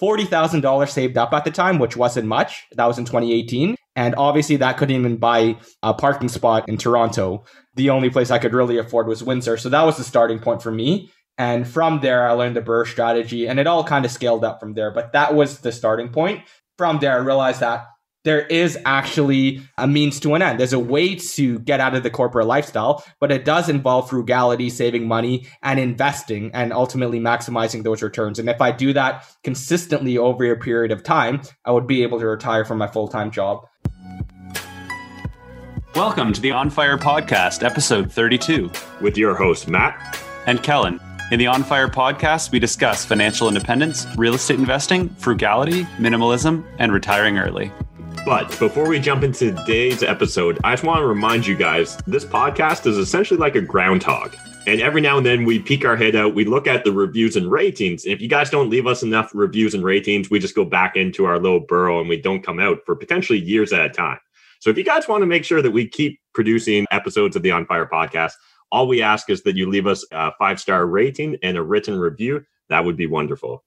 $40,000 saved up at the time, which wasn't much. That was in 2018. And obviously, that couldn't even buy a parking spot in Toronto. The only place I could really afford was Windsor. So that was the starting point for me. And from there, I learned the BRRRR strategy and it all kind of scaled up from there. But that was the starting point. From there, I realized that there is actually a means to an end. There's a way to get out of the corporate lifestyle, but it does involve frugality, saving money, and investing, and ultimately maximizing those returns. And if I do that consistently over a period of time, I would be able to retire from my full time job. Welcome to the On Fire Podcast, episode 32, with your host, Matt and Kellen. In the On Fire podcast, we discuss financial independence, real estate investing, frugality, minimalism, and retiring early. But before we jump into today's episode, I just want to remind you guys this podcast is essentially like a groundhog. And every now and then we peek our head out, we look at the reviews and ratings. And if you guys don't leave us enough reviews and ratings, we just go back into our little burrow and we don't come out for potentially years at a time. So if you guys want to make sure that we keep producing episodes of the On Fire podcast, all we ask is that you leave us a five star rating and a written review. That would be wonderful.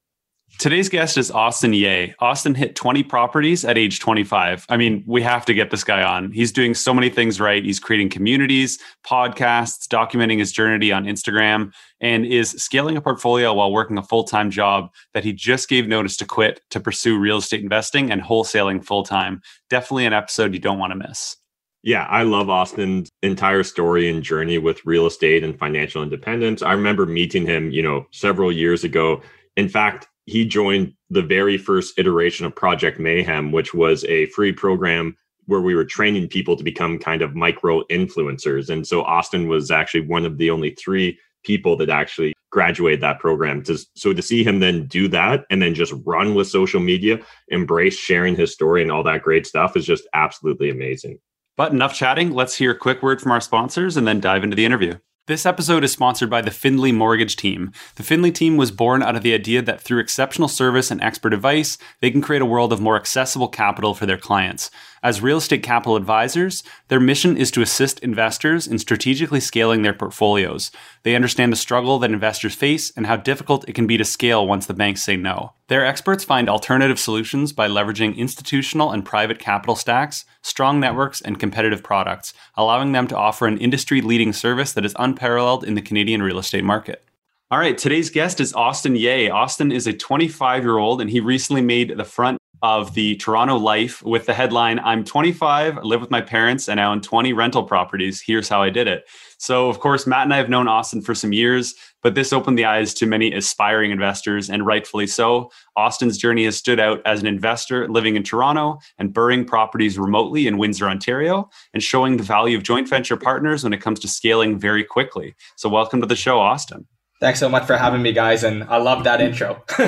Today's guest is Austin Yeh. Austin hit 20 properties at age 25. I mean, we have to get this guy on. He's doing so many things right. He's creating communities, podcasts, documenting his journey on Instagram, and is scaling a portfolio while working a full time job that he just gave notice to quit to pursue real estate investing and wholesaling full time. Definitely an episode you don't want to miss. Yeah, I love Austin's entire story and journey with real estate and financial independence. I remember meeting him, you know, several years ago. In fact, he joined the very first iteration of Project Mayhem, which was a free program where we were training people to become kind of micro influencers. And so Austin was actually one of the only three people that actually graduated that program. To, so to see him then do that and then just run with social media, embrace sharing his story and all that great stuff is just absolutely amazing. But enough chatting. Let's hear a quick word from our sponsors and then dive into the interview. This episode is sponsored by the Findlay Mortgage Team. The Findlay team was born out of the idea that through exceptional service and expert advice, they can create a world of more accessible capital for their clients. As real estate capital advisors, their mission is to assist investors in strategically scaling their portfolios. They understand the struggle that investors face and how difficult it can be to scale once the banks say no. Their experts find alternative solutions by leveraging institutional and private capital stacks, strong networks, and competitive products, allowing them to offer an industry leading service that is unparalleled in the Canadian real estate market. All right, today's guest is Austin Yeh. Austin is a 25 year old, and he recently made the front of the Toronto Life with the headline I'm 25, I live with my parents, and I own 20 rental properties. Here's how I did it. So, of course, Matt and I have known Austin for some years, but this opened the eyes to many aspiring investors, and rightfully so. Austin's journey has stood out as an investor living in Toronto and BRRRRing properties remotely in Windsor, Ontario, and showing the value of joint venture partners when it comes to scaling very quickly. So, welcome to the show, Austin. Thanks so much for having me, guys. And I love that intro.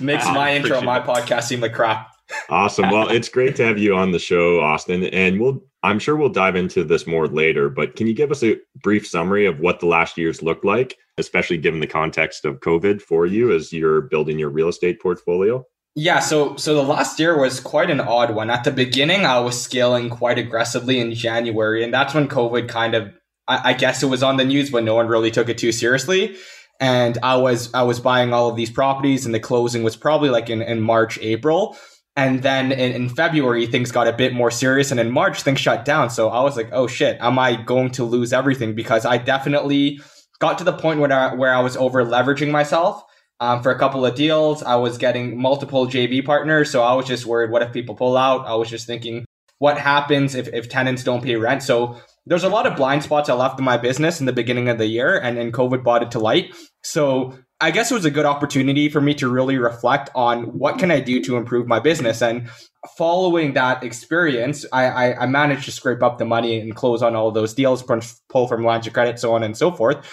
Makes ah, my intro, my podcast seem like crap. awesome. Well, it's great to have you on the show, Austin. And we'll, I'm sure we'll dive into this more later, but can you give us a brief summary of what the last years looked like, especially given the context of COVID for you as you're building your real estate portfolio? Yeah, so so the last year was quite an odd one. At the beginning, I was scaling quite aggressively in January, and that's when COVID kind of I, I guess it was on the news, but no one really took it too seriously. And I was I was buying all of these properties, and the closing was probably like in, in March, April. And then in, in, February, things got a bit more serious. And in March, things shut down. So I was like, oh shit, am I going to lose everything? Because I definitely got to the point where I, where I was over leveraging myself um, for a couple of deals. I was getting multiple JV partners. So I was just worried, what if people pull out? I was just thinking, what happens if, if tenants don't pay rent? So there's a lot of blind spots I left in my business in the beginning of the year, and, and COVID brought it to light. So I guess it was a good opportunity for me to really reflect on what can I do to improve my business. And following that experience, I, I, I managed to scrape up the money and close on all those deals, pull from lines of credit, so on and so forth.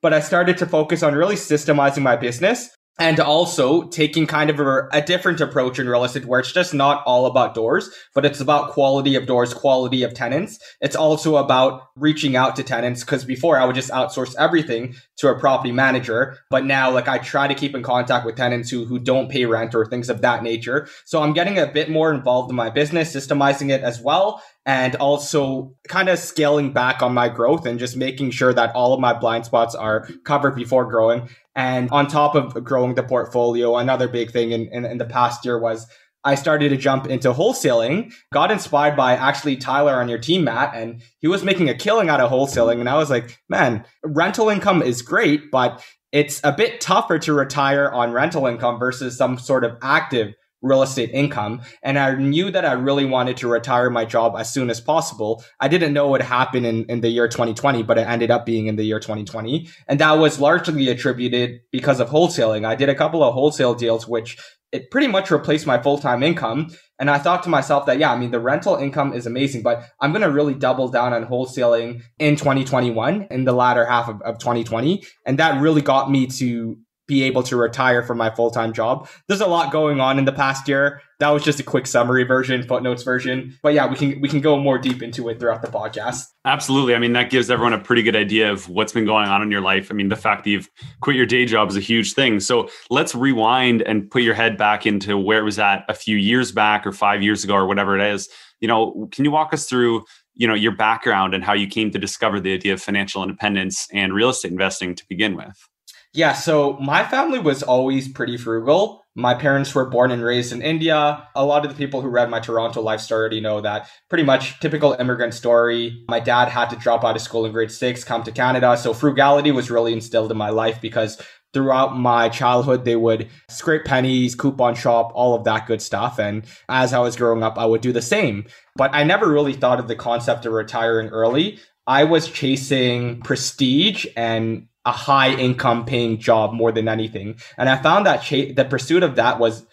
But I started to focus on really systemizing my business and also taking kind of a, a, different approach in real estate where it's just not all about doors, but it's about quality of doors, quality of tenants. It's also about reaching out to tenants because before I would just outsource everything to a property manager. But now like I try to keep in contact with tenants who, who don't pay rent or things of that nature. So I'm getting a bit more involved in my business, systemizing it as well and also kind of scaling back on my growth and just making sure that all of my blind spots are covered before growing. And on top of growing the portfolio, another big thing in, in, in the past year was I started to jump into wholesaling, got inspired by actually Tyler on your team, Matt, and he was making a killing out of wholesaling. And I was like, man, rental income is great, but it's a bit tougher to retire on rental income versus some sort of active real estate income. And I knew that I really wanted to retire my job as soon as possible. I didn't know what happened in, in the year 2020, but it ended up being in the year 2020. And that was largely attributed because of wholesaling. I did a couple of wholesale deals, which it pretty much replaced my full-time income. And I thought to myself that, yeah, I mean, the rental income is amazing, but I'm going to really double down on wholesaling in 2021 in the latter half of, of 2020. And that really got me to be able to retire from my full-time job. There's a lot going on in the past year. That was just a quick summary version, footnotes version. But yeah, we can we can go more deep into it throughout the podcast. Absolutely. I mean, that gives everyone a pretty good idea of what's been going on in your life. I mean, the fact that you've quit your day job is a huge thing. So let's rewind and put your head back into where it was at a few years back or five years ago or whatever it is. You know, can you walk us through you know your background and how you came to discover the idea of financial independence and real estate investing to begin with yeah, so my family was always pretty frugal. My parents were born and raised in India. A lot of the people who read my Toronto life story already know that pretty much typical immigrant story. My dad had to drop out of school in grade six, come to Canada. So frugality was really instilled in my life because throughout my childhood, they would scrape pennies, coupon shop, all of that good stuff. And as I was growing up, I would do the same. But I never really thought of the concept of retiring early. I was chasing prestige and a high income paying job more than anything. And I found that cha- the pursuit of that was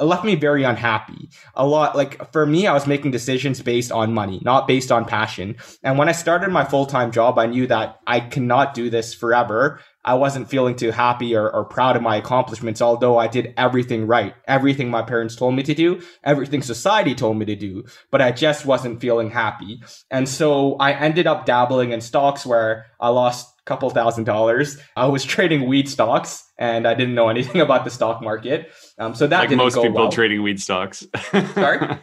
left me very unhappy. A lot like for me, I was making decisions based on money, not based on passion. And when I started my full time job, I knew that I cannot do this forever. I wasn't feeling too happy or, or proud of my accomplishments, although I did everything right. Everything my parents told me to do, everything society told me to do, but I just wasn't feeling happy. And so I ended up dabbling in stocks where I lost couple thousand dollars. I was trading weed stocks and I didn't know anything about the stock market. Um, so that like most people well. trading weed stocks. Sorry.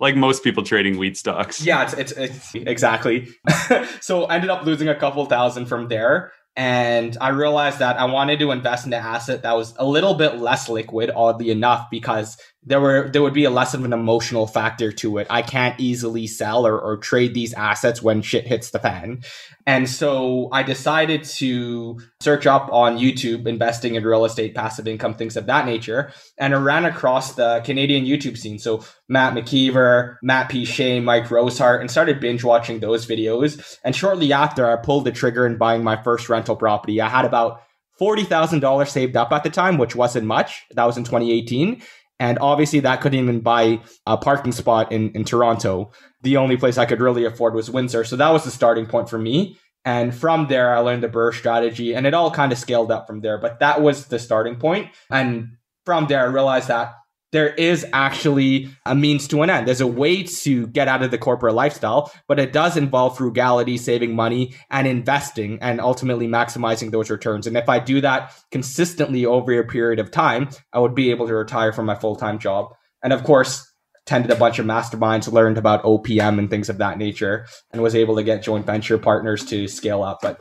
like most people trading weed stocks. Yeah, it's, it's, it's exactly. so I ended up losing a couple thousand from there and I realized that I wanted to invest in an asset that was a little bit less liquid, oddly enough, because there were there would be a less of an emotional factor to it. I can't easily sell or, or trade these assets when shit hits the fan. And so I decided to search up on YouTube investing in real estate, passive income, things of that nature. And I ran across the Canadian YouTube scene. So Matt McKeever, Matt P. Shea, Mike Rosehart, and started binge watching those videos. And shortly after, I pulled the trigger in buying my first rental property. I had about $40,000 saved up at the time, which wasn't much. That was in 2018. And obviously, that couldn't even buy a parking spot in, in Toronto. The only place I could really afford was Windsor. So that was the starting point for me. And from there, I learned the BRRRR strategy and it all kind of scaled up from there. But that was the starting point. And from there, I realized that there is actually a means to an end. There's a way to get out of the corporate lifestyle, but it does involve frugality, saving money, and investing, and ultimately maximizing those returns. And if I do that consistently over a period of time, I would be able to retire from my full time job. And of course, attended a bunch of masterminds, learned about OPM and things of that nature, and was able to get joint venture partners to scale up. But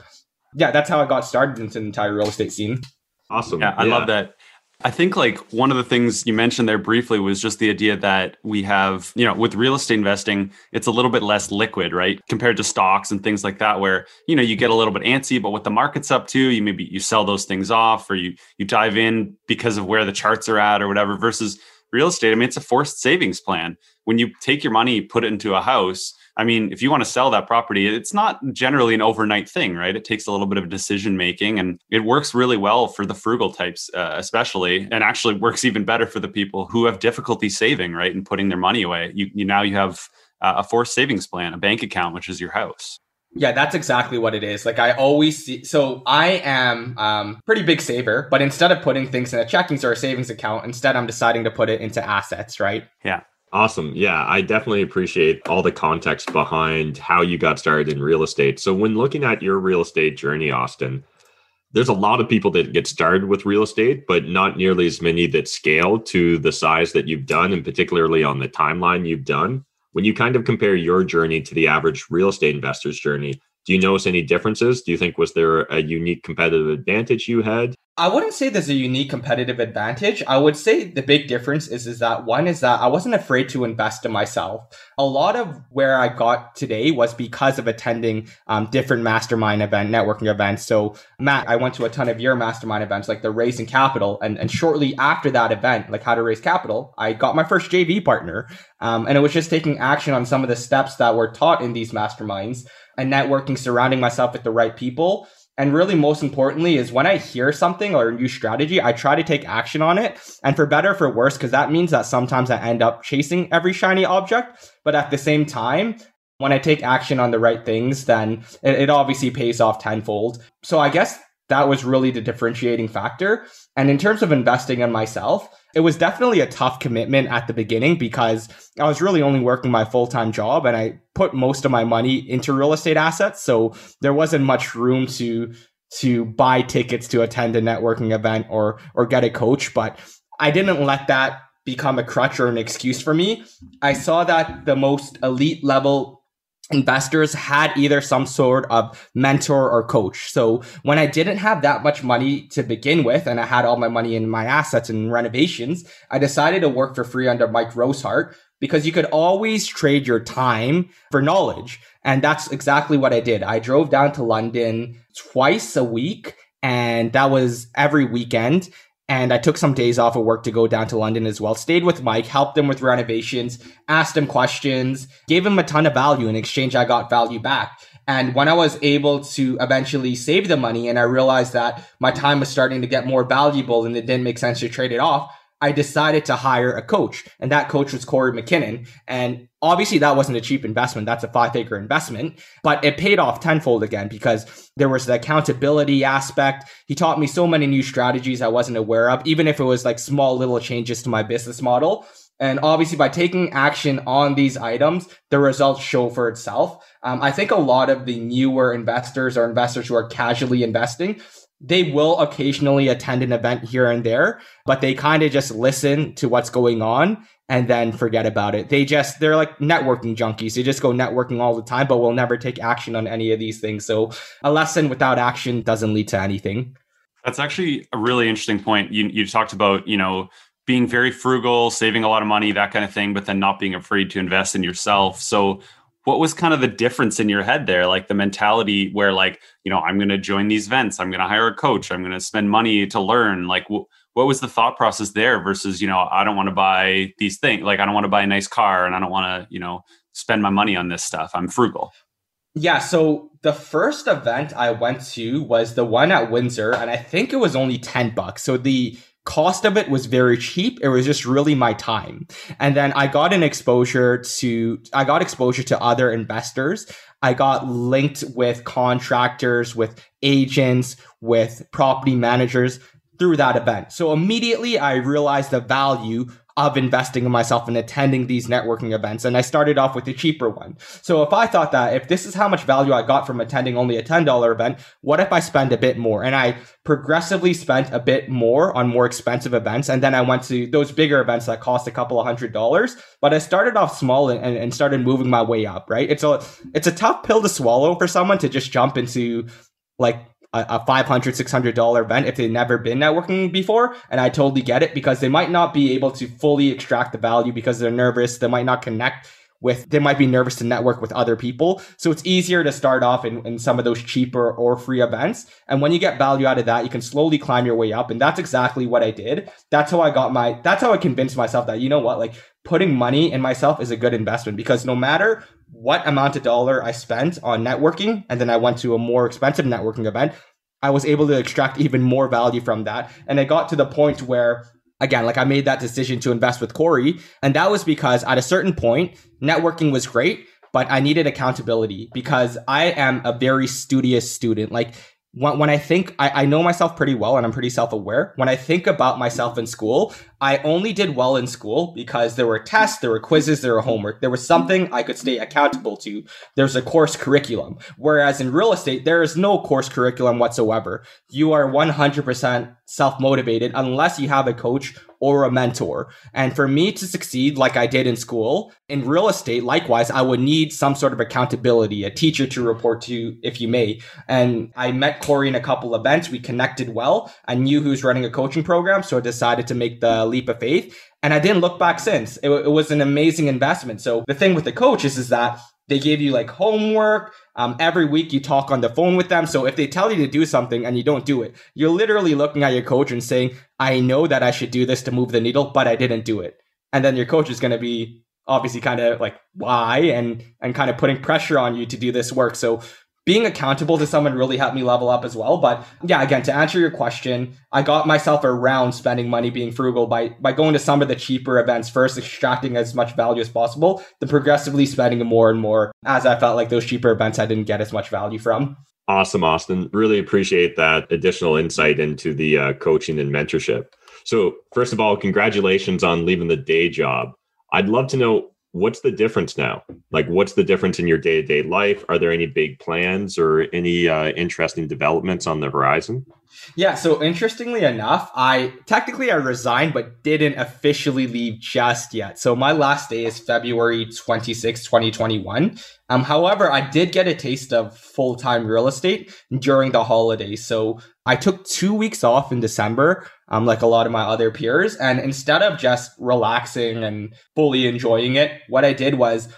yeah, that's how I got started into the entire real estate scene. Awesome. Yeah, I yeah. love that. I think like one of the things you mentioned there briefly was just the idea that we have, you know, with real estate investing, it's a little bit less liquid, right? Compared to stocks and things like that, where, you know, you get a little bit antsy but what the market's up to. You maybe you sell those things off or you you dive in because of where the charts are at or whatever versus real estate. I mean, it's a forced savings plan. When you take your money, put it into a house, I mean, if you want to sell that property, it's not generally an overnight thing, right? It takes a little bit of decision making and it works really well for the frugal types, uh, especially, and actually works even better for the people who have difficulty saving, right? And putting their money away. You, you now you have uh, a forced savings plan, a bank account, which is your house. Yeah, that's exactly what it is. Like I always see, so I am um, pretty big saver, but instead of putting things in a checking or a savings account, instead I'm deciding to put it into assets, right? Yeah. Awesome. Yeah, I definitely appreciate all the context behind how you got started in real estate. So, when looking at your real estate journey, Austin, there's a lot of people that get started with real estate, but not nearly as many that scale to the size that you've done, and particularly on the timeline you've done. When you kind of compare your journey to the average real estate investor's journey, do you notice any differences? Do you think was there a unique competitive advantage you had? I wouldn't say there's a unique competitive advantage. I would say the big difference is, is that one is that I wasn't afraid to invest in myself. A lot of where I got today was because of attending um, different mastermind event, networking events. So Matt, I went to a ton of your mastermind events, like the Raising Capital. And, and shortly after that event, like how to raise capital, I got my first JV partner. Um, and it was just taking action on some of the steps that were taught in these masterminds and networking, surrounding myself with the right people and really, most importantly, is when I hear something or a new strategy, I try to take action on it. And for better, for worse, because that means that sometimes I end up chasing every shiny object. But at the same time, when I take action on the right things, then it, it obviously pays off tenfold. So I guess that was really the differentiating factor. And in terms of investing in myself, it was definitely a tough commitment at the beginning because I was really only working my full time job and I put most of my money into real estate assets. So there wasn't much room to to buy tickets to attend a networking event or or get a coach. But I didn't let that become a crutch or an excuse for me. I saw that the most elite level investors had either some sort of mentor or coach. So when I didn't have that much money to begin with, and I had all my money in my assets and renovations, I decided to work for free under Mike Rosehart because you could always trade your time for knowledge. And that's exactly what I did. I drove down to London twice a week and that was every weekend and I took some days off of work to go down to London as well. Stayed with Mike, helped him with renovations, asked him questions, gave him a ton of value. In exchange, I got value back. And when I was able to eventually save the money and I realized that my time was starting to get more valuable and it didn't make sense to trade it off, I decided to hire a coach, and that coach was Corey McKinnon. And obviously, that wasn't a cheap investment. That's a five figure investment, but it paid off tenfold again because there was the accountability aspect. He taught me so many new strategies I wasn't aware of, even if it was like small little changes to my business model. And obviously, by taking action on these items, the results show for itself. Um, I think a lot of the newer investors or investors who are casually investing they will occasionally attend an event here and there, but they kind of just listen to what's going on and then forget about it. They just, they're like networking junkies. They just go networking all the time, but will never take action on any of these things. So a lesson without action doesn't lead to anything. That's actually a really interesting point. You, you talked about, you know, being very frugal, saving a lot of money, that kind of thing, but then not being afraid to invest in yourself. So what was kind of the difference in your head there? Like the mentality where like you know i'm going to join these events. I'm going to hire a coach. I'm going to spend money to learn. Like wh- what was the thought process there versus you know i don't want to buy these things like i don't want to buy a nice car and i don't want to you know spend my money on this stuff. I'm frugal. Yeah so the first event i went to was the one at windsor and i think it was only 10 bucks. So the cost of it was very cheap. It was just really my time. And then I got an exposure to, I got exposure to other investors. I got linked with contractors, with agents, with property managers through that event. So immediately I realized the value of investing in myself and attending these networking events. And I started off with the cheaper one. So if I thought that if this is how much value I got from attending only a $10 event, what if I spend a bit more? And I progressively spent a bit more on more expensive events. And then I went to those bigger events that cost a couple of hundred dollars. But I started off small and, and started moving my way up, right? It's a, it's a tough pill to swallow for someone to just jump into like a, $500, $600 event if they've never been networking before. And I totally get it because they might not be able to fully extract the value because they're nervous. They might not connect with, they might be nervous to network with other people. So it's easier to start off in, in some of those cheaper or free events. And when you get value out of that, you can slowly climb your way up. And that's exactly what I did. That's how I got my, that's how I convinced myself that, you know what, like putting money in myself is a good investment because no matter what amount of dollar I spent on networking, and then I went to a more expensive networking event, I was able to extract even more value from that. And I got to the point where, again, like I made that decision to invest with Corey. And that was because at a certain point, networking was great, but I needed accountability because I am a very studious student. Like when, when I think I, I know myself pretty well and I'm pretty self aware. When I think about myself in school, I only did well in school because there were tests, there were quizzes, there were homework. There was something I could stay accountable to. There's a course curriculum. Whereas in real estate, there is no course curriculum whatsoever. You are 100% self motivated unless you have a coach or a mentor. And for me to succeed like I did in school, in real estate, likewise, I would need some sort of accountability, a teacher to report to, if you may. And I met Corey in a couple events. We connected well. I knew who was running a coaching program, so I decided to make the leap of faith. And I didn't look back since. It, it was an amazing investment. So the thing with the coaches is that they gave you like homework. Um, every week you talk on the phone with them. So if they tell you to do something and you don't do it, you're literally looking at your coach and saying, I know that I should do this to move the needle, but I didn't do it. And then your coach is going to be obviously kind of like, why? And, and kind of putting pressure on you to do this work. So being accountable to someone really helped me level up as well. But yeah, again, to answer your question, I got myself around spending money being frugal by by going to some of the cheaper events first, extracting as much value as possible, then progressively spending more and more as I felt like those cheaper events I didn't get as much value from. Awesome, Austin. Really appreciate that additional insight into the uh, coaching and mentorship. So, first of all, congratulations on leaving the day job. I'd love to know what's the difference now? Like, what's the difference in your day to day life? Are there any big plans or any uh, interesting developments on the horizon? Yeah, so interestingly enough, I technically I resigned but didn't officially leave just yet. So my last day is February 26, 2021. Um however, I did get a taste of full-time real estate during the holidays. So I took 2 weeks off in December, um like a lot of my other peers, and instead of just relaxing and fully enjoying it, what I did was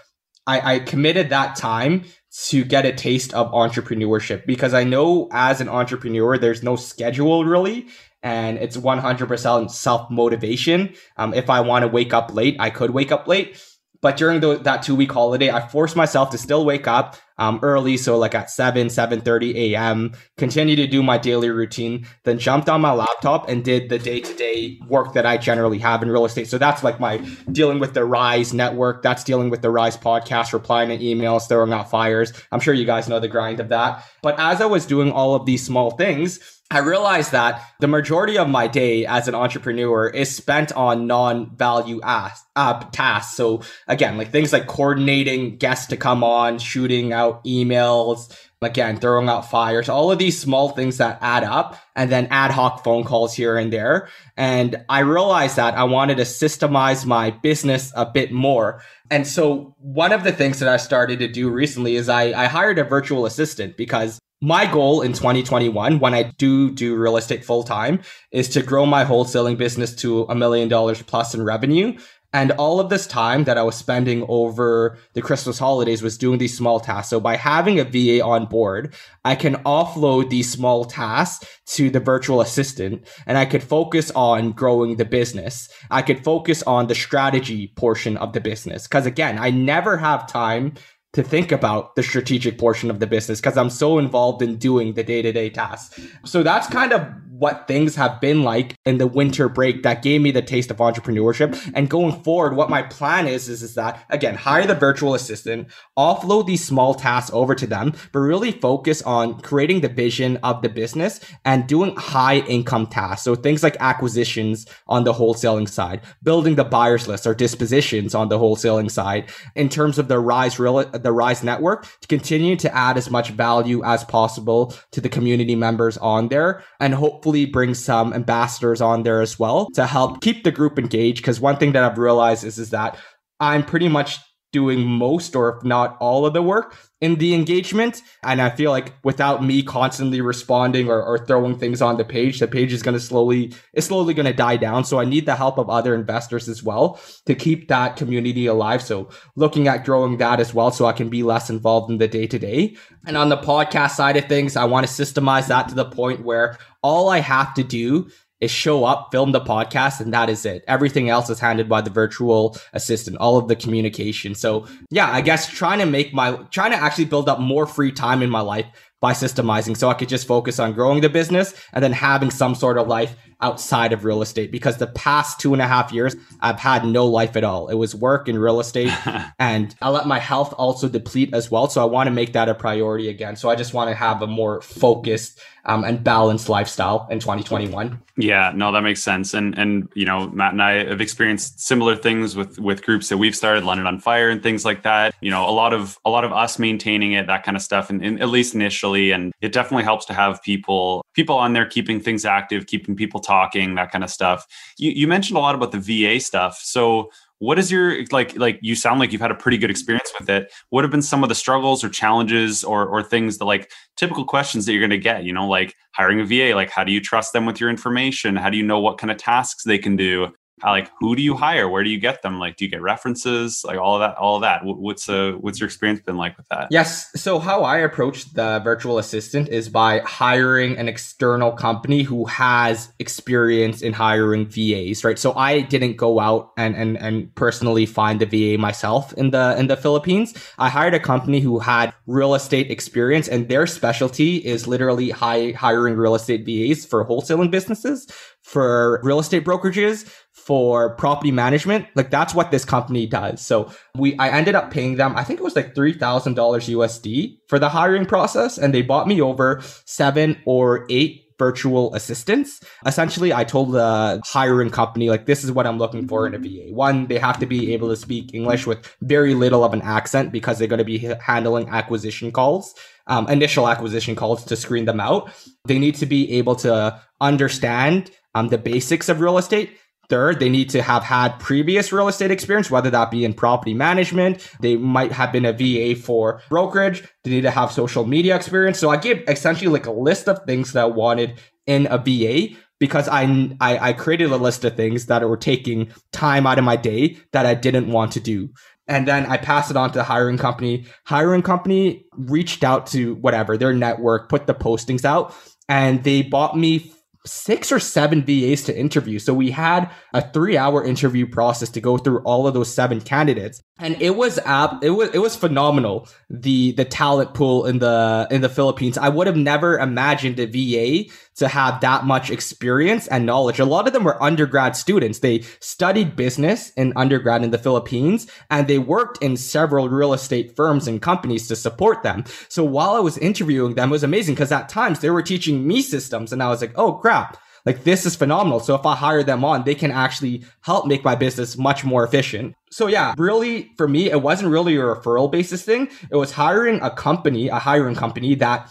I, I committed that time to get a taste of entrepreneurship because I know as an entrepreneur, there's no schedule really. And it's 100% self motivation. Um, if I want to wake up late, I could wake up late. But during the, that two week holiday, I forced myself to still wake up um, early, so like at seven, seven thirty a.m. Continue to do my daily routine, then jumped on my laptop and did the day to day work that I generally have in real estate. So that's like my dealing with the Rise network. That's dealing with the Rise podcast, replying to emails, throwing out fires. I'm sure you guys know the grind of that. But as I was doing all of these small things, I realized that the majority of my day as an entrepreneur is spent on non-value ass, uh, tasks. So again, like things like coordinating guests to come on, shooting out emails, again, throwing out fires, all of these small things that add up and then ad hoc phone calls here and there. And I realized that I wanted to systemize my business a bit more. And so one of the things that I started to do recently is I, I hired a virtual assistant because my goal in 2021 when i do do real estate full time is to grow my wholesaling business to a million dollars plus in revenue. And all of this time that i was spending over the christmas holidays was doing these small tasks. So by having a va on board i can offload these small tasks to the virtual assistant and i could focus on growing the business. I could focus on the strategy portion of the business. Because again i never have time to think about the strategic portion of the business because I'm so involved in doing the day to day tasks. So that's kind of what things have been like in the winter break that gave me the taste of entrepreneurship. And going forward, what my plan is, is, is that again, hire the virtual assistant, offload these small tasks over to them, but really focus on creating the vision of the business and doing high income tasks. So things like acquisitions on the wholesaling side, building the buyers list or dispositions on the wholesaling side in terms of the rise real, the rise network to continue to add as much value as possible to the community members on there and hopefully hopefully bring some ambassadors on there as well to help keep the group engaged. Because one thing that I've realized is, is that I'm pretty much doing most or if not all of the work in the engagement. And I feel like without me constantly responding or, or throwing things on the page, the page is going to slowly, it's slowly going to die down. So I need the help of other investors as well to keep that community alive. So looking at growing that as well so I can be less involved in the day to day. And on the podcast side of things, I want to systemize that to the point where all I have to do is show up, film the podcast, and that is it. Everything else is handled by the virtual assistant, all of the communication. So yeah, I guess trying to make my, trying to actually build up more free time in my life by systemizing so I could just focus on growing the business and then having some sort of life outside of real estate because the past two and a half years, I've had no life at all. It was work and real estate. and I let my health also deplete as well. So I want to make that a priority again. So I just want to have a more focused um, and balanced lifestyle in 2021. Yeah, no, that makes sense. And and you know, Matt and I have experienced similar things with with groups that we've started, London on Fire and things like that. You know, a lot of a lot of us maintaining it, that kind of stuff, and, and at least initially. And it definitely helps to have people people on there keeping things active, keeping people talking, that kind of stuff. You you mentioned a lot about the VA stuff. So what is your like like you sound like you've had a pretty good experience with it what have been some of the struggles or challenges or or things that like typical questions that you're going to get you know like hiring a va like how do you trust them with your information how do you know what kind of tasks they can do like who do you hire? Where do you get them? Like do you get references? Like all of that all of that. What's uh what's your experience been like with that? Yes. So how i approach the virtual assistant is by hiring an external company who has experience in hiring vas right? So i didn't go out and and, and personally find the va myself in the in the philippines. I hired a company who had real estate experience and their specialty is literally high, hiring real estate vas for wholesaling businesses for real estate brokerages for property management. Like that's what this company does. So we, I ended up paying them, I think it was like $3,000 USD for the hiring process. And they bought me over seven or eight virtual assistants. Essentially, I told the hiring company, like, this is what I'm looking for in a VA. One, they have to be able to speak English with very little of an accent because they're going to be handling acquisition calls. Um, initial acquisition calls to screen them out. They need to be able to understand um, the basics of real estate Third, they need to have had previous real estate experience, whether that be in property management. They might have been a VA for brokerage. They need to have social media experience. So I gave essentially like a list of things that I wanted in a VA because I, I, I created a list of things that were taking time out of my day that I didn't want to do. And then I passed it on to the hiring company. Hiring company reached out to whatever their network, put the postings out, and they bought me six or seven VAs to interview. So we had a three hour interview process to go through all of those seven candidates. And it was app it was it was phenomenal. The the talent pool in the in the Philippines. I would have never imagined a VA to have that much experience and knowledge. A lot of them were undergrad students. They studied business in undergrad in the Philippines and they worked in several real estate firms and companies to support them. So while I was interviewing them, it was amazing because at times they were teaching me systems and I was like, oh crap. Like this is phenomenal. So if I hire them on, they can actually help make my business much more efficient. So yeah, really for me, it wasn't really a referral basis thing. It was hiring a company, a hiring company that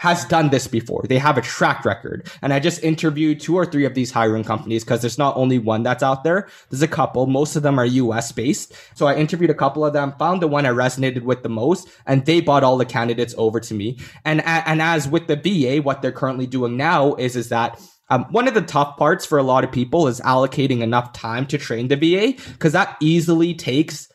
has done this before. They have a track record. And I just interviewed two or three of these hiring companies because there's not only one that's out there. There's a couple. Most of them are US based. So I interviewed a couple of them, found the one I resonated with the most, and they bought all the candidates over to me. And, and as with the VA, what they're currently doing now is, is that um, one of the tough parts for a lot of people is allocating enough time to train the VA because that easily takes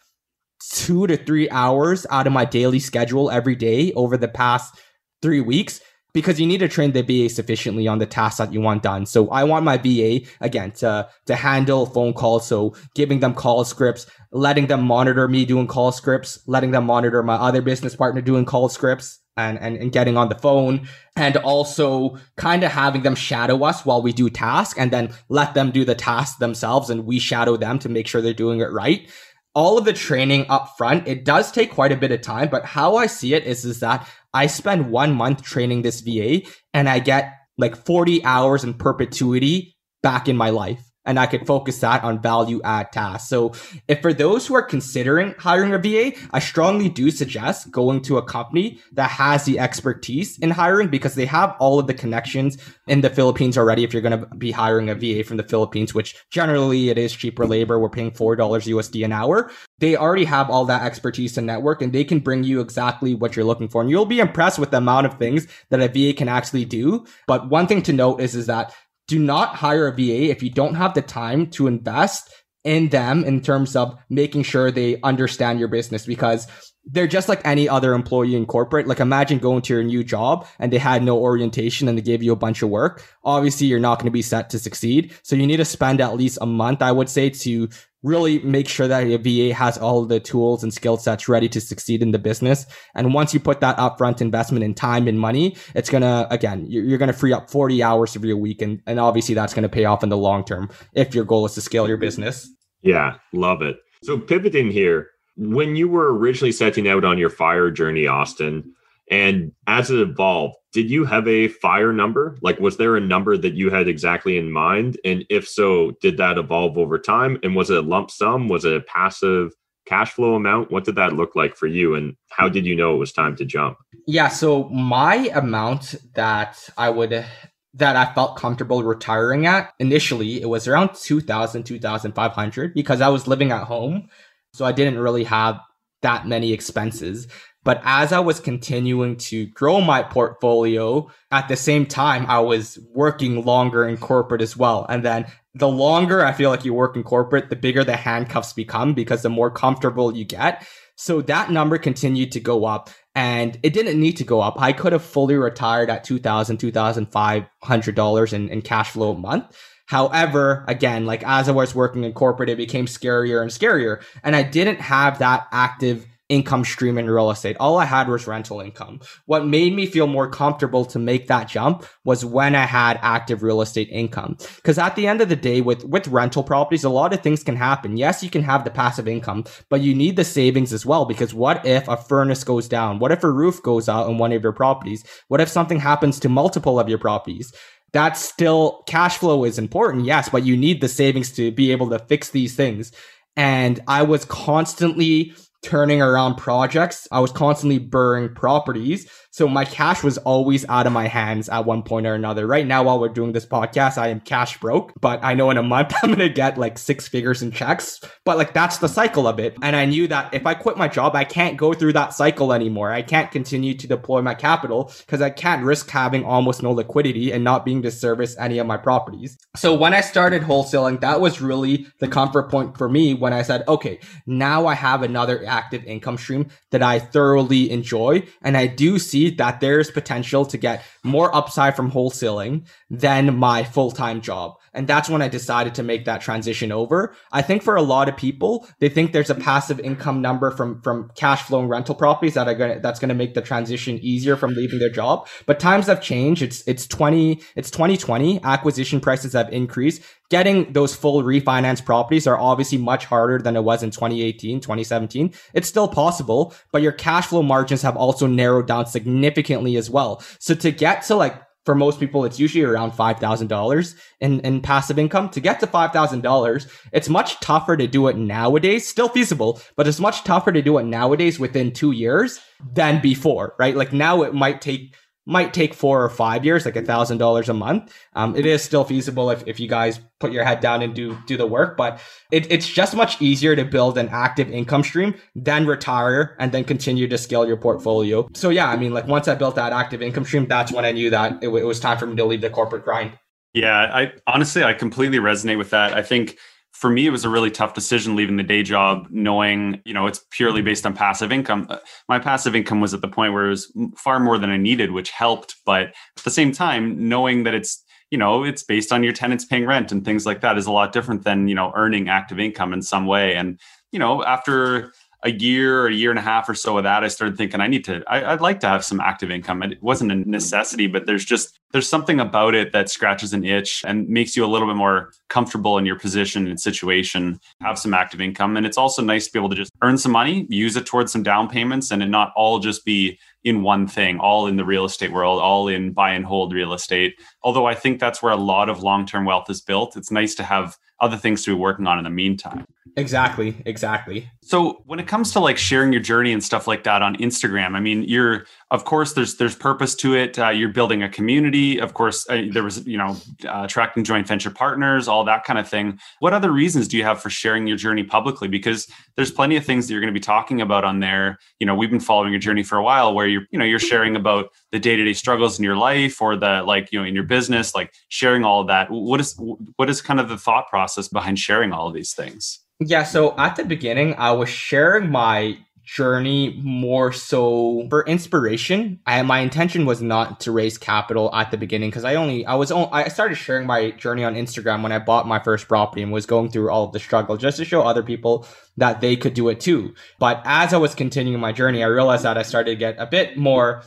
two to three hours out of my daily schedule every day over the past three weeks because you need to train the VA sufficiently on the tasks that you want done. So I want my VA again to to handle phone calls, so giving them call scripts, letting them monitor me doing call scripts, letting them monitor my other business partner doing call scripts. And, and, and getting on the phone and also kind of having them shadow us while we do tasks and then let them do the task themselves and we shadow them to make sure they're doing it right. All of the training up front it does take quite a bit of time but how i see it is is that I spend one month training this VA and I get like 40 hours in perpetuity back in my life and I could focus that on value add tasks. So if for those who are considering hiring a VA, I strongly do suggest going to a company that has the expertise in hiring because they have all of the connections in the Philippines already. If you're going to be hiring a VA from the Philippines, which generally it is cheaper labor, we're paying $4 USD an hour. They already have all that expertise and network and they can bring you exactly what you're looking for. And you'll be impressed with the amount of things that a VA can actually do. But one thing to note is, is that do not hire a VA if you don't have the time to invest in them in terms of making sure they understand your business because they're just like any other employee in corporate. Like imagine going to your new job and they had no orientation and they gave you a bunch of work. Obviously, you're not going to be set to succeed. So you need to spend at least a month, I would say, to really make sure that your VA has all the tools and skill sets ready to succeed in the business. And once you put that upfront investment in time and money, it's going to, again, you're, going to free up 40 hours of your week. And, and obviously that's going to pay off in the long term if your goal is to scale your business. Yeah, love it. So pivoting here, when you were originally setting out on your fire journey, Austin, and as it evolved, did you have a fire number? Like, was there a number that you had exactly in mind? And if so, did that evolve over time? And was it a lump sum? Was it a passive cash flow amount? What did that look like for you? And how did you know it was time to jump? Yeah. So, my amount that I would that I felt comfortable retiring at initially, it was around 2000, 2500 because I was living at home. So I didn't really have that many expenses. But as I was continuing to grow my portfolio, at the same time, I was working longer in corporate as well. And then the longer I feel like you work in corporate, the bigger the handcuffs become because the more comfortable you get. So that number continued to go up and it didn't need to go up. I could have fully retired at $2,000, $2,500 in, in cash flow a month. However, again, like as I was working in corporate, it became scarier and scarier. And I didn't have that active income stream in real estate. All I had was rental income. What made me feel more comfortable to make that jump was when I had active real estate income. Cause at the end of the day, with, with rental properties, a lot of things can happen. Yes, you can have the passive income, but you need the savings as well. Because what if a furnace goes down? What if a roof goes out on one of your properties? What if something happens to multiple of your properties? That's still cash flow is important. Yes, but you need the savings to be able to fix these things. And I was constantly turning around projects. I was constantly BRRRRing properties. So my cash was always out of my hands at one point or another. Right now, while we're doing this podcast, I am cash broke, but I know in a month I'm going to get like six figures in checks. But like that's the cycle of it. And I knew that if I quit my job, I can't go through that cycle anymore. I can't continue to deploy my capital because I can't risk having almost no liquidity and not being to service any of my properties. So when I started wholesaling, that was really the comfort point for me when I said, okay, now I have another active income stream that I thoroughly enjoy. And I do see that there's potential to get more upside from wholesaling than my full time job. And that's when I decided to make that transition over. I think for a lot of people, they think there's a passive income number from, from cash flow and rental properties that are going to, that's going to make the transition easier from leaving their job. But times have changed. It's, it's 20, it's 2020. Acquisition prices have increased. Getting those full refinance properties are obviously much harder than it was in 2018, 2017. It's still possible, but your cash flow margins have also narrowed down significantly as well. So to get to like for most people, it's usually around $5,000 in, in passive income. To get to $5,000, it's much tougher to do it nowadays. Still feasible, but it's much tougher to do it nowadays within two years than before, right? Like now it might take might take four or five years, like a thousand dollars a month. Um, it is still feasible if, if you guys put your head down and do do the work, but it, it's just much easier to build an active income stream than retire and then continue to scale your portfolio. So yeah, I mean, like once I built that active income stream, that's when I knew that it, it was time for me to leave the corporate grind. Yeah, I honestly I completely resonate with that. I think for me, it was a really tough decision leaving the day job, knowing, you know, it's purely based on passive income. Uh, my passive income was at the point where it was far more than I needed, which helped. But at the same time, knowing that it's, you know, it's based on your tenants paying rent and things like that is a lot different than, you know, earning active income in some way. And, you know, after a year or a year and a half or so of that, I started thinking I need to, I, would like to have some active income. It wasn't a necessity, but there's just, there's something about it that scratches an itch and makes you a little bit more comfortable in your position and situation, have some active income. And it's also nice to be able to just earn some money, use it towards some down payments and it not all just be in one thing, all in the real estate world, all in buy and hold real estate. Although I think that's where a lot of long-term wealth is built. It's nice to have other things to be working on in the meantime. Exactly, exactly. So when it comes to like sharing your journey and stuff like that on Instagram, I mean, you're of course there's there's purpose to it. Uh, you're building a community. Of course, uh, there was you know uh, attracting joint venture partners, all that kind of thing. What other reasons do you have for sharing your journey publicly? Because there's plenty of things that you're going to be talking about on there. You know, we've been following your journey for a while, where you're you know you're sharing about the day to day struggles in your life or the like you know in your business, like sharing all of that. What is what is kind of the thought process behind sharing all of these things? Yeah, so at the beginning, I was sharing my journey more so for inspiration. I, my intention was not to raise capital at the beginning because I only I was only, I started sharing my journey on Instagram when I bought my first property and was going through all of the struggle just to show other people that they could do it too. But as I was continuing my journey, I realized that I started to get a bit more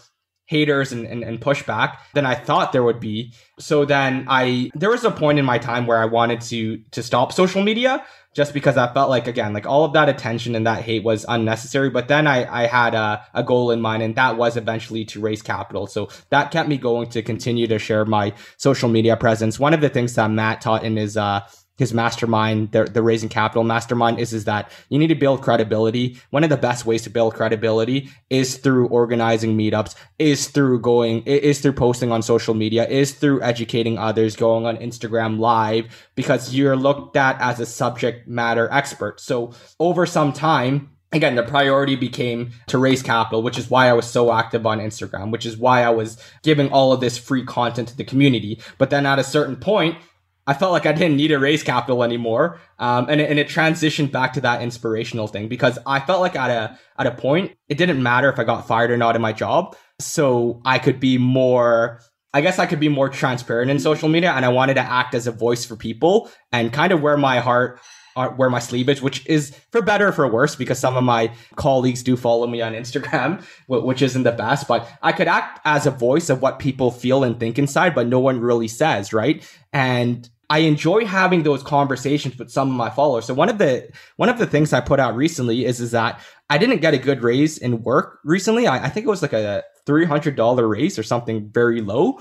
haters and, and, and, pushback than I thought there would be. So then I there was a point in my time where I wanted to to stop social media just because I felt like again like all of that attention and that hate was unnecessary. But then I I had a, a goal in mind and that was eventually to raise capital. So that kept me going to continue to share my social media presence. One of the things that Matt taught in his uh his mastermind, the, the raising capital mastermind is, is that you need to build credibility. One of the best ways to build credibility is through organizing meetups, is through going, is through posting on social media, is through educating others, going on Instagram live, because you're looked at as a subject matter expert. So over some time, again, the priority became to raise capital, which is why I was so active on Instagram, which is why I was giving all of this free content to the community. But then at a certain point, I felt like I didn't need to raise capital anymore. Um, and, it, and it transitioned back to that inspirational thing because I felt like at a, at a point, it didn't matter if I got fired or not in my job. So I could be more, I guess I could be more transparent in social media and I wanted to act as a voice for people and kind of wear my heart uh, wear my is, which is for better or for worse, because some of my colleagues do follow me on Instagram, which isn't the best. But I could act as a voice of what people feel and think inside, but no one really says, right? And I enjoy having those conversations with some of my followers. So one of the one of the things I put out recently is is that I didn't get a good raise in work recently. I, I think it was like a three hundred dollar raise or something very low.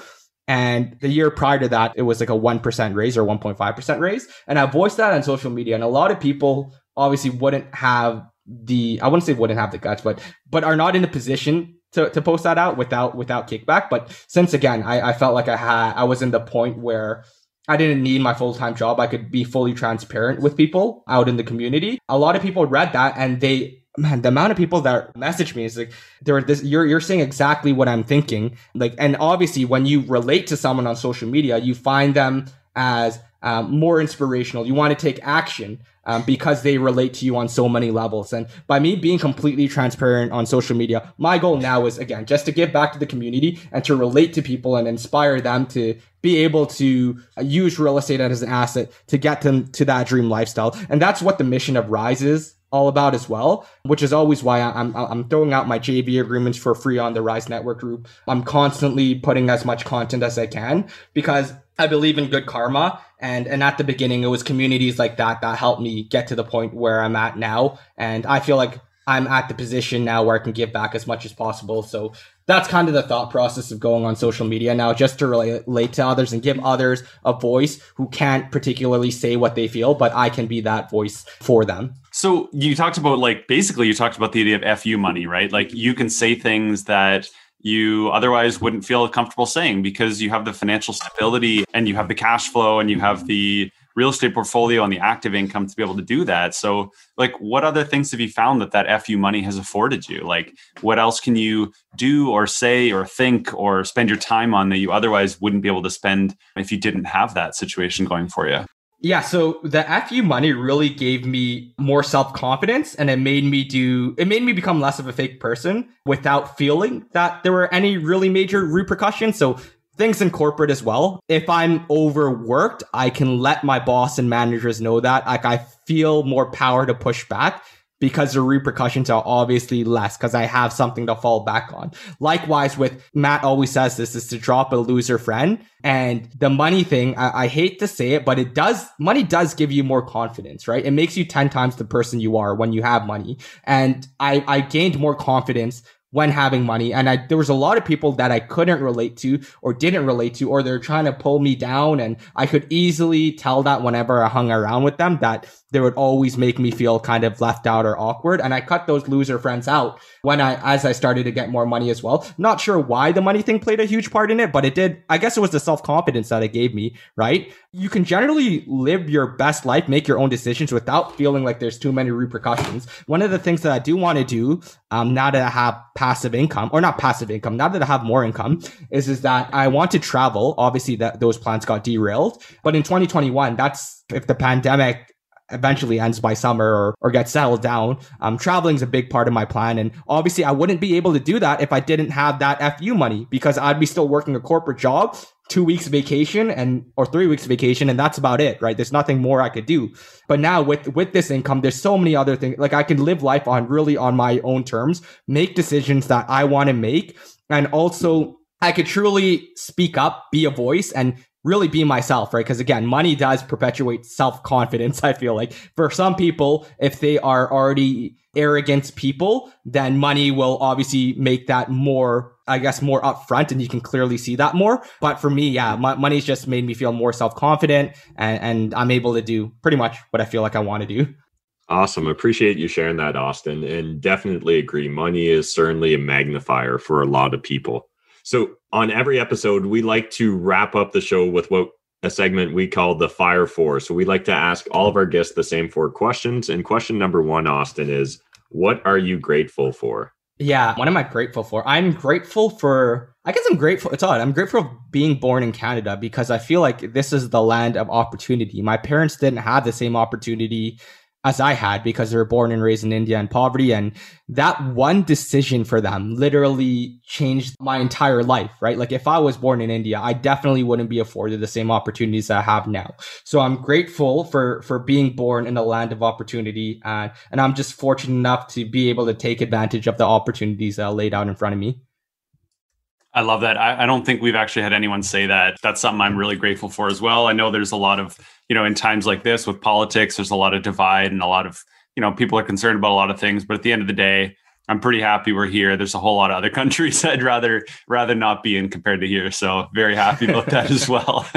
And the year prior to that, it was like a one percent raise or one point five percent raise. And I voiced that on social media, and a lot of people obviously wouldn't have the I wouldn't say wouldn't have the guts, but but are not in a position to, to post that out without without kickback. But since again, I, I felt like I had I was in the point where I didn't need my full time job. I could be fully transparent with people out in the community. A lot of people read that and they, man, the amount of people that message me is like, they're this, you're, you're saying exactly what I'm thinking. Like, and obviously when you relate to someone on social media, you find them as um, more inspirational. You want to take action um, because they relate to you on so many levels. And by me being completely transparent on social media, my goal now is again just to give back to the community and to relate to people and inspire them to be able to use real estate as an asset to get them to that dream lifestyle. And that's what the mission of Rise is all about as well, which is always why I'm I'm throwing out my JV agreements for free on the Rise Network group. I'm constantly putting as much content as I can because I believe in good karma. And, and at the beginning, it was communities like that that helped me get to the point where I'm at now. And I feel like I'm at the position now where I can give back as much as possible. So that's kind of the thought process of going on social media now, just to relate to others and give others a voice who can't particularly say what they feel, but I can be that voice for them. So you talked about like basically you talked about the idea of FU money, right? Like you can say things that you otherwise wouldn't feel comfortable saying because you have the financial stability and you have the cash flow and you have the real estate portfolio and the active income to be able to do that. So, like, what other things have you found that that FU money has afforded you? Like, what else can you do or say or think or spend your time on that you otherwise wouldn't be able to spend if you didn't have that situation going for you? Yeah, so the FU money really gave me more self confidence and it made me do, it made me become less of a fake person without feeling that there were any really major repercussions. So things in corporate as well. If I'm overworked, I can let my boss and managers know that. Like I feel more power to push back because the repercussions are obviously less because I have something to fall back on. Likewise, with Matt always says this is to drop a loser friend. And the money thing, I, I, hate to say it, but it does, money does give you more confidence, right? It makes you 10 times the person you are when you have money. And I, I gained more confidence when having money. And I, there was a lot of people that I couldn't relate to or didn't relate to, or they're trying to pull me down. And I could easily tell that whenever I hung around with them that they would always make me feel kind of left out or awkward. And I cut those loser friends out when I, as I started to get more money as well. Not sure why the money thing played a huge part in it, but it did. I guess it was the self confidence that it gave me, right? You can generally live your best life, make your own decisions without feeling like there's too many repercussions. One of the things that I do want to do, um, now that I have passive income or not passive income, now that I have more income is, is that I want to travel. Obviously that those plans got derailed, but in 2021, that's if the pandemic eventually ends by summer or, or gets settled down. Um, traveling is a big part of my plan. And obviously I wouldn't be able to do that if I didn't have that FU money because I'd be still working a corporate job, two weeks vacation and, or three weeks vacation. And that's about it, right? There's nothing more I could do. But now with, with this income, there's so many other things. Like I can live life on really on my own terms, make decisions that I want to make. And also I could truly speak up, be a voice and really be myself, right? Because again, money does perpetuate self confidence. I feel like for some people, if they are already arrogant people, then money will obviously make that more, I guess, more upfront and you can clearly see that more. But for me, yeah, my, money's just made me feel more self confident and, and I'm able to do pretty much what I feel like I want to do. Awesome. Appreciate you sharing that, Austin. And definitely agree. Money is certainly a magnifier for a lot of people. So, on every episode, we like to wrap up the show with what a segment we call the Fire Four. So, we like to ask all of our guests the same four questions. And question number one, Austin, is what are you grateful for? Yeah, what am I grateful for? I'm grateful for, I guess I'm grateful. It's odd. I'm grateful for being born in Canada because I feel like this is the land of opportunity. My parents didn't have the same opportunity as I had because they were born and raised in India in poverty. And that one decision for them literally changed my entire life, right? Like if I was born in India, I definitely wouldn't be afforded the same opportunities that I have now. So I'm grateful for, for being born in a land of opportunity. And, and I'm just fortunate enough to be able to take advantage of the opportunities that are laid out in front of me. I love that. I, I, don't think we've actually had anyone say that. That's something I'm really grateful for as well. I know there's a lot of, you know, in times like this with politics, there's a lot of divide and a lot of, you know, people are concerned about a lot of things. But at the end of the day, I'm pretty happy we're here. There's a whole lot of other countries I'd rather rather not be in compared to here. So very happy about that as well.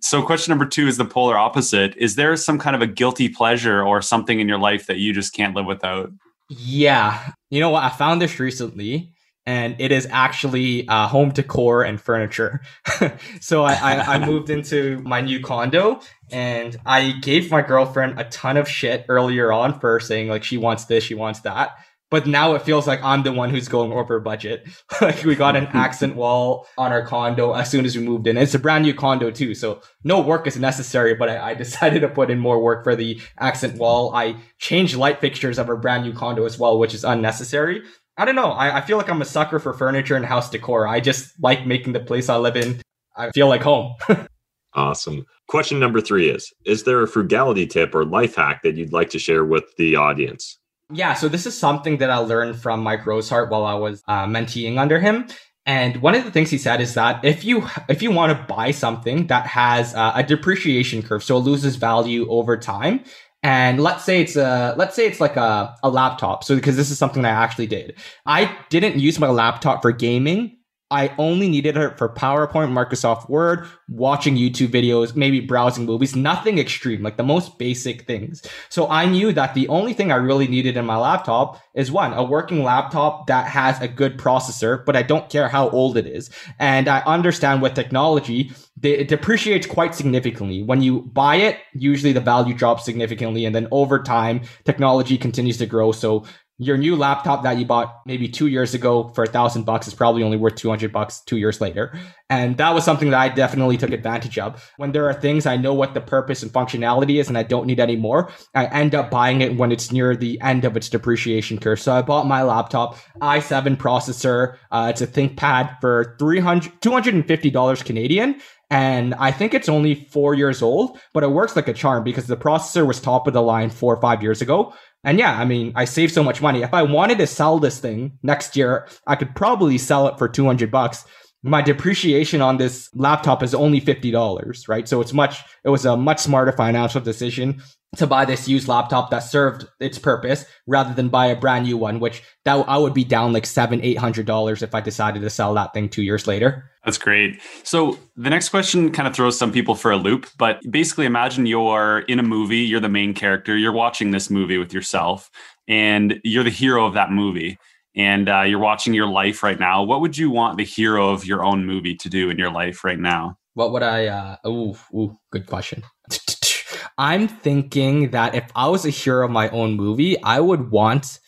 so question number two is the polar opposite. Is there some kind of a guilty pleasure or something in your life that you just can't live without? Yeah. You know what? I found this recently and it is actually uh, home decor and furniture. so I, I, I, moved into my new condo and I gave my girlfriend a ton of shit earlier on for saying like she wants this, she wants that. But now it feels like I'm the one who's going over budget. like we got an accent wall on our condo as soon as we moved in. It's a brand new condo too, so no work is necessary. But I, I decided to put in more work for the accent wall. I changed light fixtures of our brand new condo as well, which is unnecessary. I don't know. I, I feel like I'm a sucker for furniture and house decor. I just like making the place I live in. I feel like home. awesome. Question number three is Is there a frugality tip or life hack that you'd like to share with the audience? Yeah, so this is something that I learned from Mike Rosehart while I was uh, menteeing under him. And one of the things he said is that if you if you want to buy something that has uh, a depreciation curve, so it loses value over time, and let's say it's a let's say it's like a, a laptop. So because this is something i actually did. I didn't use my laptop for gaming I only needed it for PowerPoint, Microsoft Word, watching YouTube videos, maybe browsing movies, nothing extreme, like the most basic things. So I knew that the only thing I really needed in my laptop is one, a working laptop that has a good processor, but I don't care how old it is. And I understand with technology, it depreciates quite significantly. When you buy it, usually the value drops significantly. And then over time, technology continues to grow. So your new laptop that you bought maybe two years ago for a thousand bucks is probably only worth 200 bucks two years later. And that was something that I definitely took advantage of. When there are things I know what the purpose and functionality is and I don't need any more, I end up buying it when it's near the end of its depreciation curve. So I bought my laptop, i7 processor. Uh, it's a ThinkPad for 300, $250 Canadian. And I think it's only four years old, but it works like a charm because the processor was top of the line four or five years ago. And yeah, I mean, I saved so much money. If I wanted to sell this thing next year, I could probably sell it for 200 bucks. My depreciation on this laptop is only $50, right? So it's much, it was a much smarter financial decision to buy this used laptop that served its purpose rather than buy a brand new one, which that I would be down like seven, eight hundred dollars if I decided to sell that thing two years later. That's great. So the next question kind of throws some people for a loop, but basically imagine you're in a movie, you're the main character, you're watching this movie with yourself, and you're the hero of that movie. And uh, you're watching your life right now. What would you want the hero of your own movie to do in your life right now? What would I? Uh, ooh, ooh, good question. I'm thinking that if I was a hero of my own movie, I would want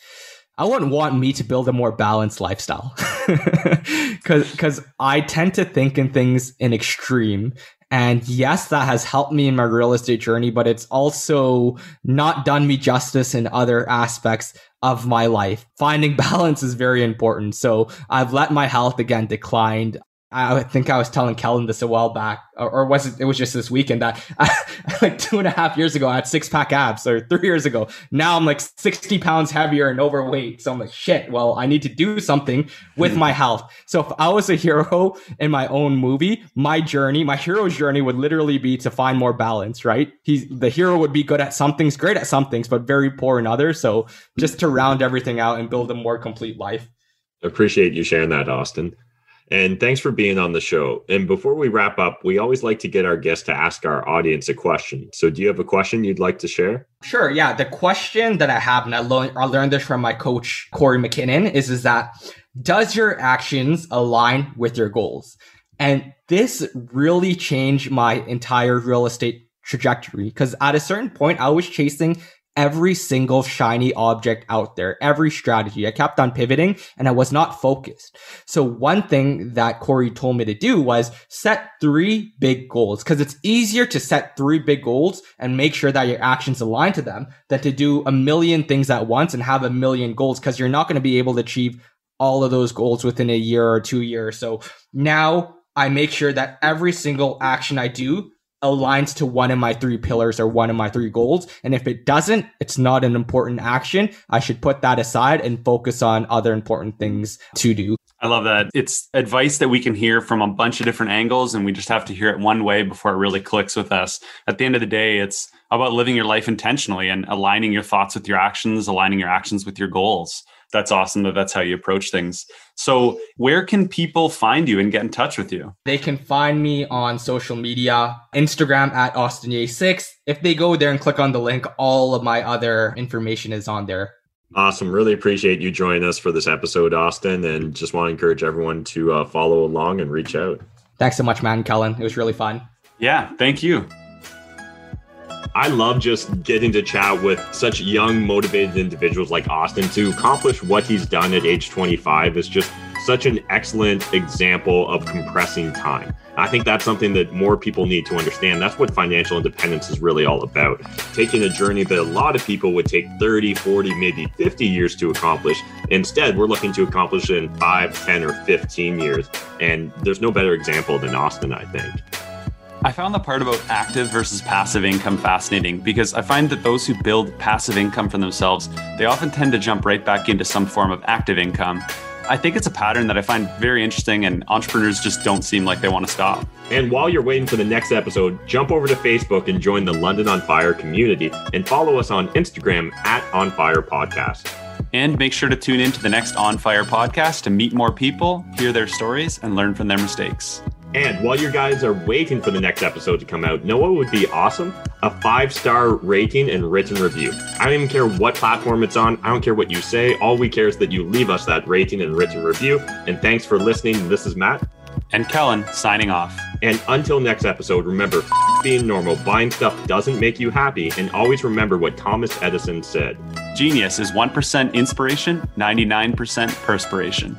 I wouldn't want me to build a more balanced lifestyle. Cause, cause I tend to think in things in extreme And yes, that has helped me in my real estate journey, but it's also not done me justice in other aspects of my life. Finding balance is very important. So I've let my health again declined. I think I was telling Kellen this a while back, or, or was it? It was just this weekend that I, like two and a half years ago I had six pack abs, or three years ago. Now I'm like sixty pounds heavier and overweight. So I'm like, shit. Well, I need to do something with my mm. health. So if I was a hero in my own movie, my journey, my hero's journey would literally be to find more balance. Right? He's the hero would be good at some things, great at some things, but very poor in others. So just to round everything out and build a more complete life. Appreciate you sharing that, Austin. And thanks for being on the show. And before we wrap up, we always like to get our guests to ask our audience a question. So, do you have a question you'd like to share? Sure. Yeah. The question that I have, and I, lo- I learned this from my coach, Corey McKinnon, is, is that does your actions align with your goals? And this really changed my entire real estate trajectory because at a certain point, I was chasing every single shiny object out there, every strategy. I kept on pivoting and I was not focused. So one thing that Corey told me to do was set three big goals because it's easier to set three big goals and make sure that your actions align to them than to do a million things at once and have a million goals because you're not going to be able to achieve all of those goals within a year or two years. So now I make sure that every single action I do aligns to one of my three pillars or one of my three goals. And if it doesn't, it's not an important action. I should put that aside and focus on other important things to do. I love that. It's advice that we can hear from a bunch of different angles, and we just have to hear it one way before it really clicks with us. At the end of the day, it's about living your life intentionally and aligning your thoughts with your actions, aligning your actions with your goals that's awesome that that's how you approach things. So, where can people find you and get in touch with you? They can find me on social media, Instagram at Austin AustinYay6. If they go there and click on the link, all of my other information is on there. Awesome. Really appreciate you joining us for this episode, Austin, and just want to encourage everyone to uh, follow along and reach out. Thanks so much, man, Kellen. It was really fun. Yeah, thank you. I love just getting to chat with such young, motivated individuals like Austin to accomplish what he's done at age 25 is just such an excellent example of compressing time. I think that's something that more people need to understand. That's what financial independence is really all about. Taking a journey that a lot of people would take 30, 40, maybe 50 years to accomplish. Instead, we're looking to accomplish it in 5, 10, or 15 years. And there's no better example than Austin, I think. I found the part about active versus passive income fascinating because I find that those who build passive income for themselves, they often tend to jump right back into some form of active income. I think it's a pattern that I find very interesting, and entrepreneurs just don't seem like they want to stop. And while you're waiting for the next episode, jump over to Facebook and join the London on Fire community and follow us on Instagram at On Fire Podcast. And make sure to tune in to the next On Fire podcast to meet more people, hear their stories, and learn from their mistakes. And while you guys are waiting for the next episode to come out, know what would be awesome? A five star rating and written review. I don't even care what platform it's on. I don't care what you say. All we care is that you leave us that rating and written review. And thanks for listening. This is Matt. And Kellen signing off. And until next episode, remember being normal, buying stuff doesn't make you happy. And always remember what Thomas Edison said Genius is 1% inspiration, 99% perspiration.